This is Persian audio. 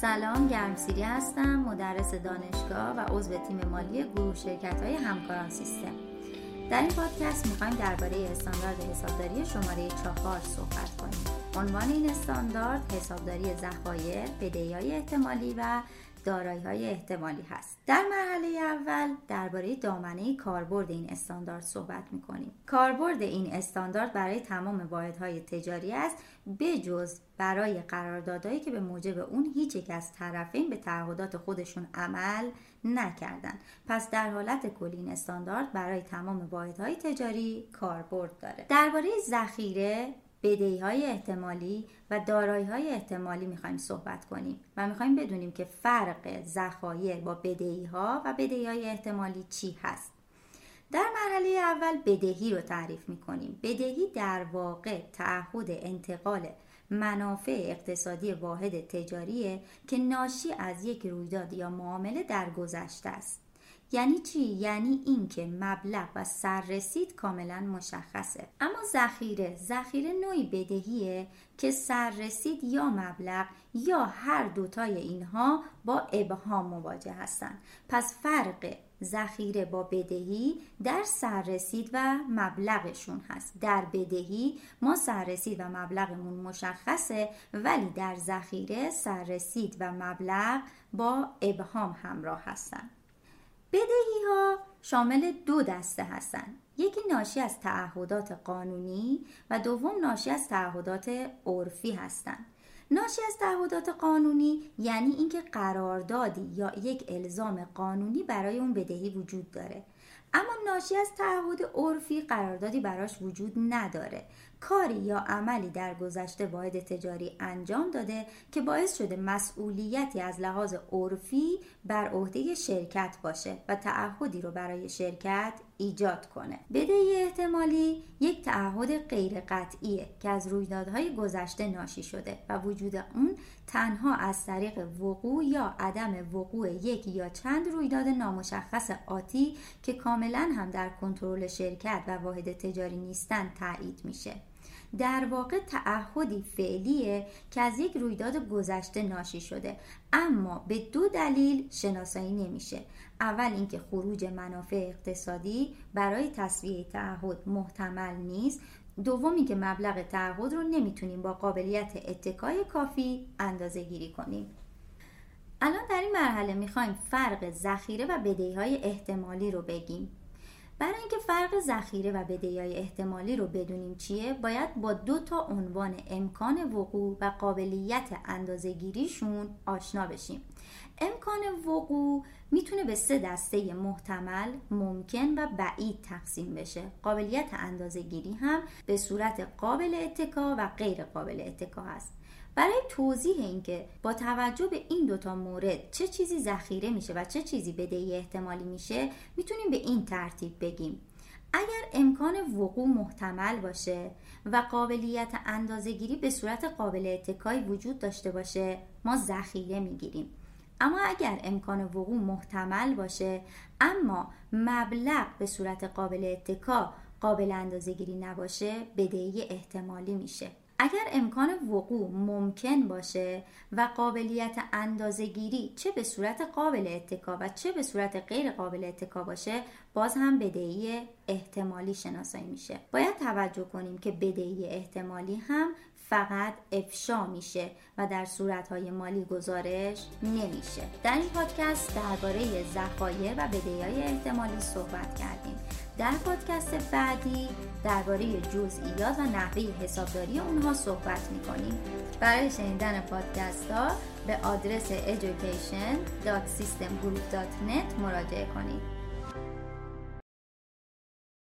سلام گرمسیری هستم مدرس دانشگاه و عضو تیم مالی گروه شرکت های همکاران سیستم. در این پادکست می‌خوایم درباره استاندارد حسابداری شماره چهار صحبت کنیم. عنوان این استاندارد حسابداری ذخایر بدهی های احتمالی و دارایی های احتمالی هست. در مرحله اول درباره دامنه کاربرد این استاندارد صحبت می‌کنیم. کاربرد این استاندارد برای تمام واحدهای تجاری است بجز برای قراردادهایی که به موجب اون هیچ یک از طرفین به تعهدات خودشون عمل نکردن. پس در حالت کلی این استاندارد برای تمام واحدهای تجاری کاربرد داره. درباره ذخیره بدهی های احتمالی و دارایی های احتمالی می‌خوایم صحبت کنیم و می‌خوایم بدونیم که فرق ذخایر با بدهی ها و بدهی های احتمالی چی هست. در مرحله اول بدهی رو تعریف می‌کنیم. بدهی در واقع تعهد انتقال منافع اقتصادی واحد تجاریه که ناشی از یک رویداد یا معامله در گذشته است. یعنی چی؟ یعنی اینکه مبلغ و سررسید کاملا مشخصه. اما ذخیره ذخیره نوعی بدهیه که سررسید یا مبلغ یا هر دوتای اینها با ابهام مواجه هستند پس فرق ذخیره با بدهی در سررسید و مبلغشون هست. در بدهی ما سررسید و مبلغمون مشخصه ولی در ذخیره سررسید و مبلغ با ابهام همراه هستند بدهی ها شامل دو دسته هستند یکی ناشی از تعهدات قانونی و دوم ناشی از تعهدات عرفی هستند ناشی از تعهدات قانونی یعنی اینکه قراردادی یا یک الزام قانونی برای اون بدهی وجود داره. اما ناشی از تعهد عرفی قراردادی براش وجود نداره. کاری یا عملی در گذشته واحد تجاری انجام داده که باعث شده مسئولیتی از لحاظ عرفی بر عهده شرکت باشه و تعهدی رو برای شرکت ایجاد کنه. بدهی احتمالی یک تعهد غیر قطعیه که از رویدادهای گذشته ناشی شده و وجود اون تنها از طریق وقوع یا عدم وقوع یک یا چند رویداد نامشخص آتی که کاملا هم در کنترل شرکت و واحد تجاری نیستن تایید میشه. در واقع تعهدی فعلیه که از یک رویداد گذشته ناشی شده اما به دو دلیل شناسایی نمیشه. اول اینکه خروج منافع اقتصادی برای تصویه تعهد محتمل نیست. دومی که مبلغ تعهد رو نمی‌تونیم با قابلیت اتکای کافی اندازه گیری کنیم. الان مرحله می‌خوایم فرق ذخیره و بدهی های احتمالی رو بگیم برای اینکه فرق ذخیره و بدهی احتمالی رو بدونیم چیه باید با دو تا عنوان امکان وقوع و قابلیت اندازهگیریشون آشنا بشیم امکان وقوع می‌تونه به سه دسته محتمل، ممکن و بعید تقسیم بشه. قابلیت اندازه گیری هم به صورت قابل اتکا و غیر قابل اتکا هست. برای توضیح اینکه با توجه به این دوتا مورد چه چیزی ذخیره میشه و چه چیزی بدهی احتمالی میشه می‌تونیم به این ترتیب بگیم. اگر امکان وقوع محتمل باشه و قابلیت اندازهگیری به صورت قابل اتکایی وجود داشته باشه ما ذخیره می‌گیریم. اما اگر امکان وقوع محتمل باشه اما مبلغ به صورت قابل اتکا قابل اندازهگیری نباشه بدهی احتمالی میشه. اگر امکان وقوع ممکن باشه و قابلیت اندازهگیری چه به صورت قابل اتکا و چه به صورت غیر قابل اتکا باشه باز هم بدهی احتمالی شناسایی میشه. باید توجه کنیم که بدهی احتمالی هم فقط افشا میشه و در صورتهای مالی گزارش نمیشه. در این پادکست درباره ذخایر و بدهی احتمالی صحبت کردیم. در پادکست بعدی درباره جزئیات و نحوه حسابداری اونها صحبت می‌کنیم. برای شنیدن پادکست ها به آدرس education.systemgroup.net مراجعه کنید.